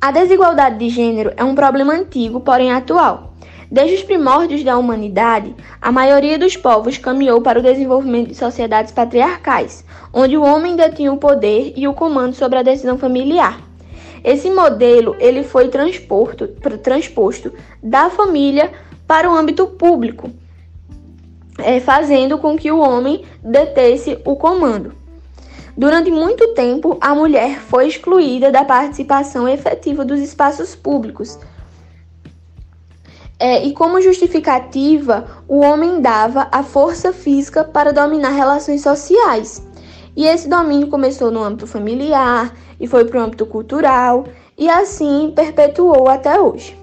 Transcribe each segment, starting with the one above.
A desigualdade de gênero é um problema antigo, porém atual. Desde os primórdios da humanidade, a maioria dos povos caminhou para o desenvolvimento de sociedades patriarcais, onde o homem detinha o poder e o comando sobre a decisão familiar. Esse modelo ele foi transposto, transposto da família para o âmbito público, é, fazendo com que o homem detesse o comando. Durante muito tempo, a mulher foi excluída da participação efetiva dos espaços públicos. É, e como justificativa, o homem dava a força física para dominar relações sociais. E esse domínio começou no âmbito familiar e foi para o âmbito cultural e assim perpetuou até hoje.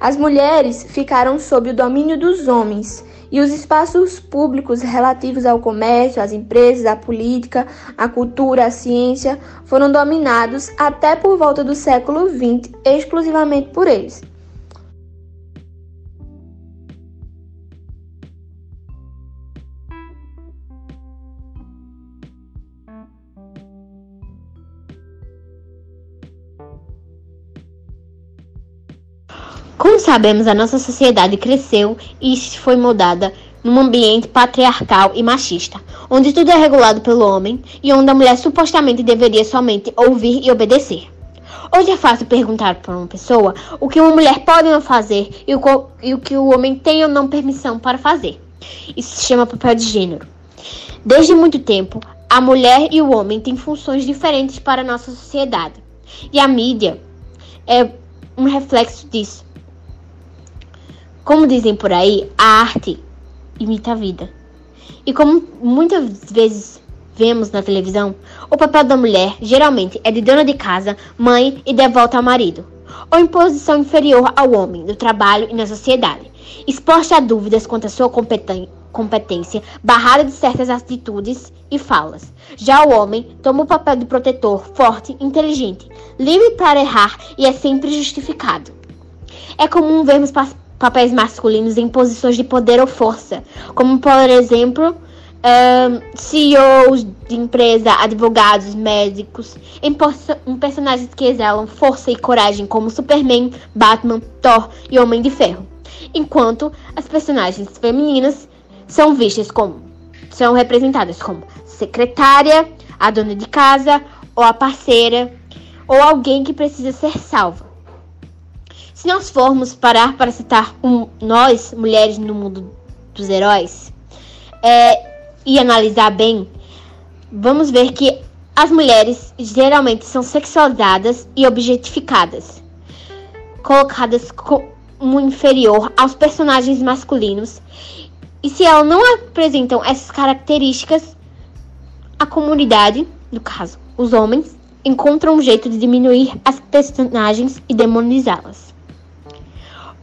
As mulheres ficaram sob o domínio dos homens e os espaços públicos relativos ao comércio, às empresas, à política, à cultura, à ciência foram dominados até por volta do século XX exclusivamente por eles. Como sabemos, a nossa sociedade cresceu e foi moldada num ambiente patriarcal e machista, onde tudo é regulado pelo homem e onde a mulher supostamente deveria somente ouvir e obedecer. Hoje é fácil perguntar para uma pessoa o que uma mulher pode ou não fazer e o, e o que o homem tem ou não permissão para fazer. Isso se chama papel de gênero. Desde muito tempo, a mulher e o homem têm funções diferentes para a nossa sociedade. E a mídia é um reflexo disso. Como dizem por aí, a arte imita a vida. E como muitas vezes vemos na televisão, o papel da mulher geralmente é de dona de casa, mãe e devota ao marido, ou em posição inferior ao homem no trabalho e na sociedade, exposta a dúvidas quanto à sua competência, barrada de certas atitudes e falas. Já o homem toma o papel de protetor, forte, inteligente, livre para errar e é sempre justificado. É comum vermos papéis masculinos em posições de poder ou força, como por exemplo um, CEOs de empresa, advogados, médicos, em, em personagens que exalam força e coragem, como Superman, Batman, Thor e Homem de Ferro, enquanto as personagens femininas são vistas como são representadas como secretária, a dona de casa ou a parceira ou alguém que precisa ser salvo. Se nós formos parar para citar um, nós, mulheres no mundo dos heróis, é, e analisar bem, vamos ver que as mulheres geralmente são sexualizadas e objetificadas, colocadas como inferior aos personagens masculinos. E se elas não apresentam essas características, a comunidade, no caso, os homens, encontram um jeito de diminuir as personagens e demonizá-las.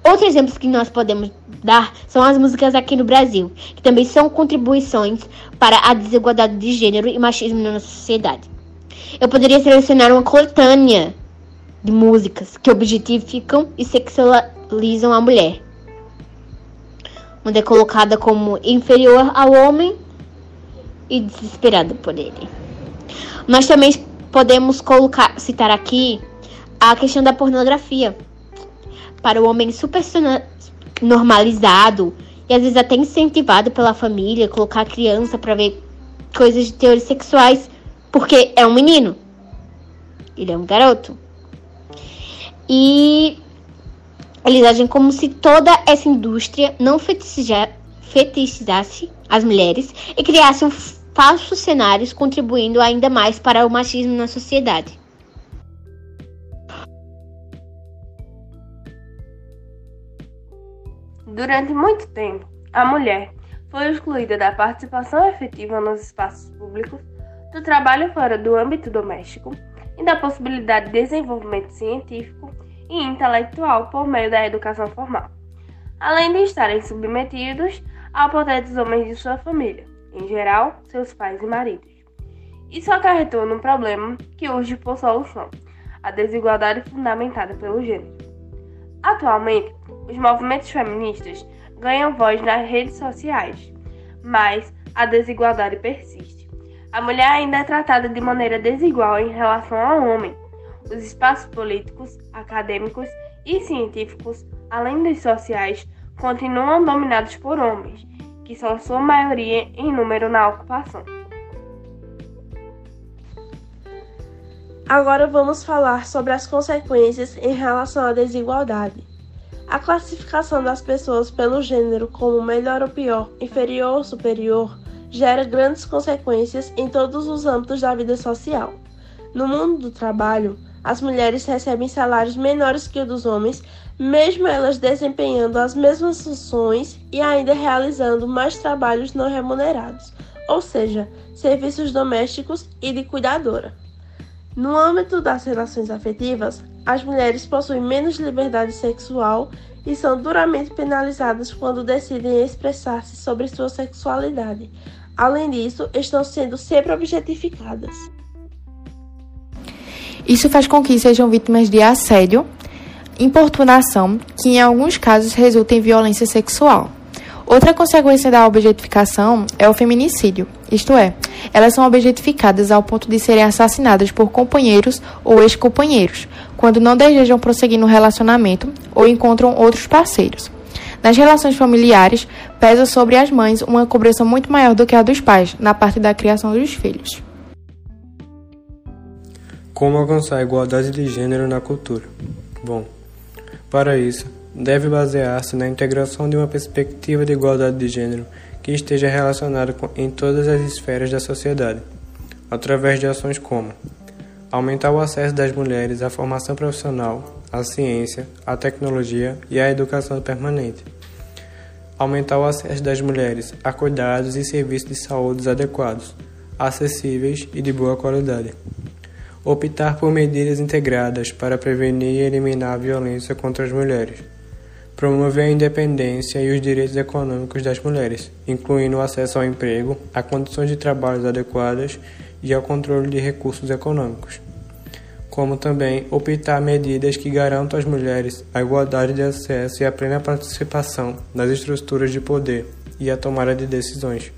Outros exemplos que nós podemos dar são as músicas aqui no Brasil, que também são contribuições para a desigualdade de gênero e machismo na nossa sociedade. Eu poderia selecionar uma coletânea de músicas que objetificam e sexualizam a mulher, onde é colocada como inferior ao homem e desesperada por ele. Nós também podemos colocar, citar aqui a questão da pornografia para o homem super normalizado e às vezes até incentivado pela família colocar a criança para ver coisas de teores sexuais porque é um menino. Ele é um garoto. E eles agem como se toda essa indústria não fetichizasse as mulheres e criasse um falsos cenários contribuindo ainda mais para o machismo na sociedade. Durante muito tempo, a mulher foi excluída da participação efetiva nos espaços públicos, do trabalho fora do âmbito doméstico e da possibilidade de desenvolvimento científico e intelectual por meio da educação formal, além de estarem submetidos ao poder dos homens de sua família, em geral, seus pais e maridos. Isso acarretou num problema que urge por solução, a desigualdade fundamentada pelo gênero. Atualmente, os movimentos feministas ganham voz nas redes sociais, mas a desigualdade persiste. A mulher ainda é tratada de maneira desigual em relação ao homem. Os espaços políticos, acadêmicos e científicos, além dos sociais, continuam dominados por homens, que são sua maioria em número na ocupação. Agora vamos falar sobre as consequências em relação à desigualdade. A classificação das pessoas pelo gênero como melhor ou pior, inferior ou superior, gera grandes consequências em todos os âmbitos da vida social. No mundo do trabalho, as mulheres recebem salários menores que os dos homens, mesmo elas desempenhando as mesmas funções e ainda realizando mais trabalhos não remunerados, ou seja, serviços domésticos e de cuidadora. No âmbito das relações afetivas, as mulheres possuem menos liberdade sexual e são duramente penalizadas quando decidem expressar-se sobre sua sexualidade. Além disso, estão sendo sempre objetificadas. Isso faz com que sejam vítimas de assédio, importunação, que em alguns casos resulta em violência sexual. Outra consequência da objetificação é o feminicídio, isto é, elas são objetificadas ao ponto de serem assassinadas por companheiros ou ex-companheiros, quando não desejam prosseguir no relacionamento ou encontram outros parceiros. Nas relações familiares, pesa sobre as mães uma cobrança muito maior do que a dos pais, na parte da criação dos filhos. Como alcançar a igualdade de gênero na cultura? Bom, para isso, deve basear-se na integração de uma perspectiva de igualdade de gênero que esteja relacionada com, em todas as esferas da sociedade, através de ações como aumentar o acesso das mulheres à formação profissional, à ciência, à tecnologia e à educação permanente, aumentar o acesso das mulheres a cuidados e serviços de saúde adequados, acessíveis e de boa qualidade optar por medidas integradas para prevenir e eliminar a violência contra as mulheres promover a independência e os direitos econômicos das mulheres, incluindo o acesso ao emprego, a condições de trabalho adequadas e ao controle de recursos econômicos, como também optar medidas que garantam às mulheres a igualdade de acesso e a plena participação nas estruturas de poder e a tomada de decisões.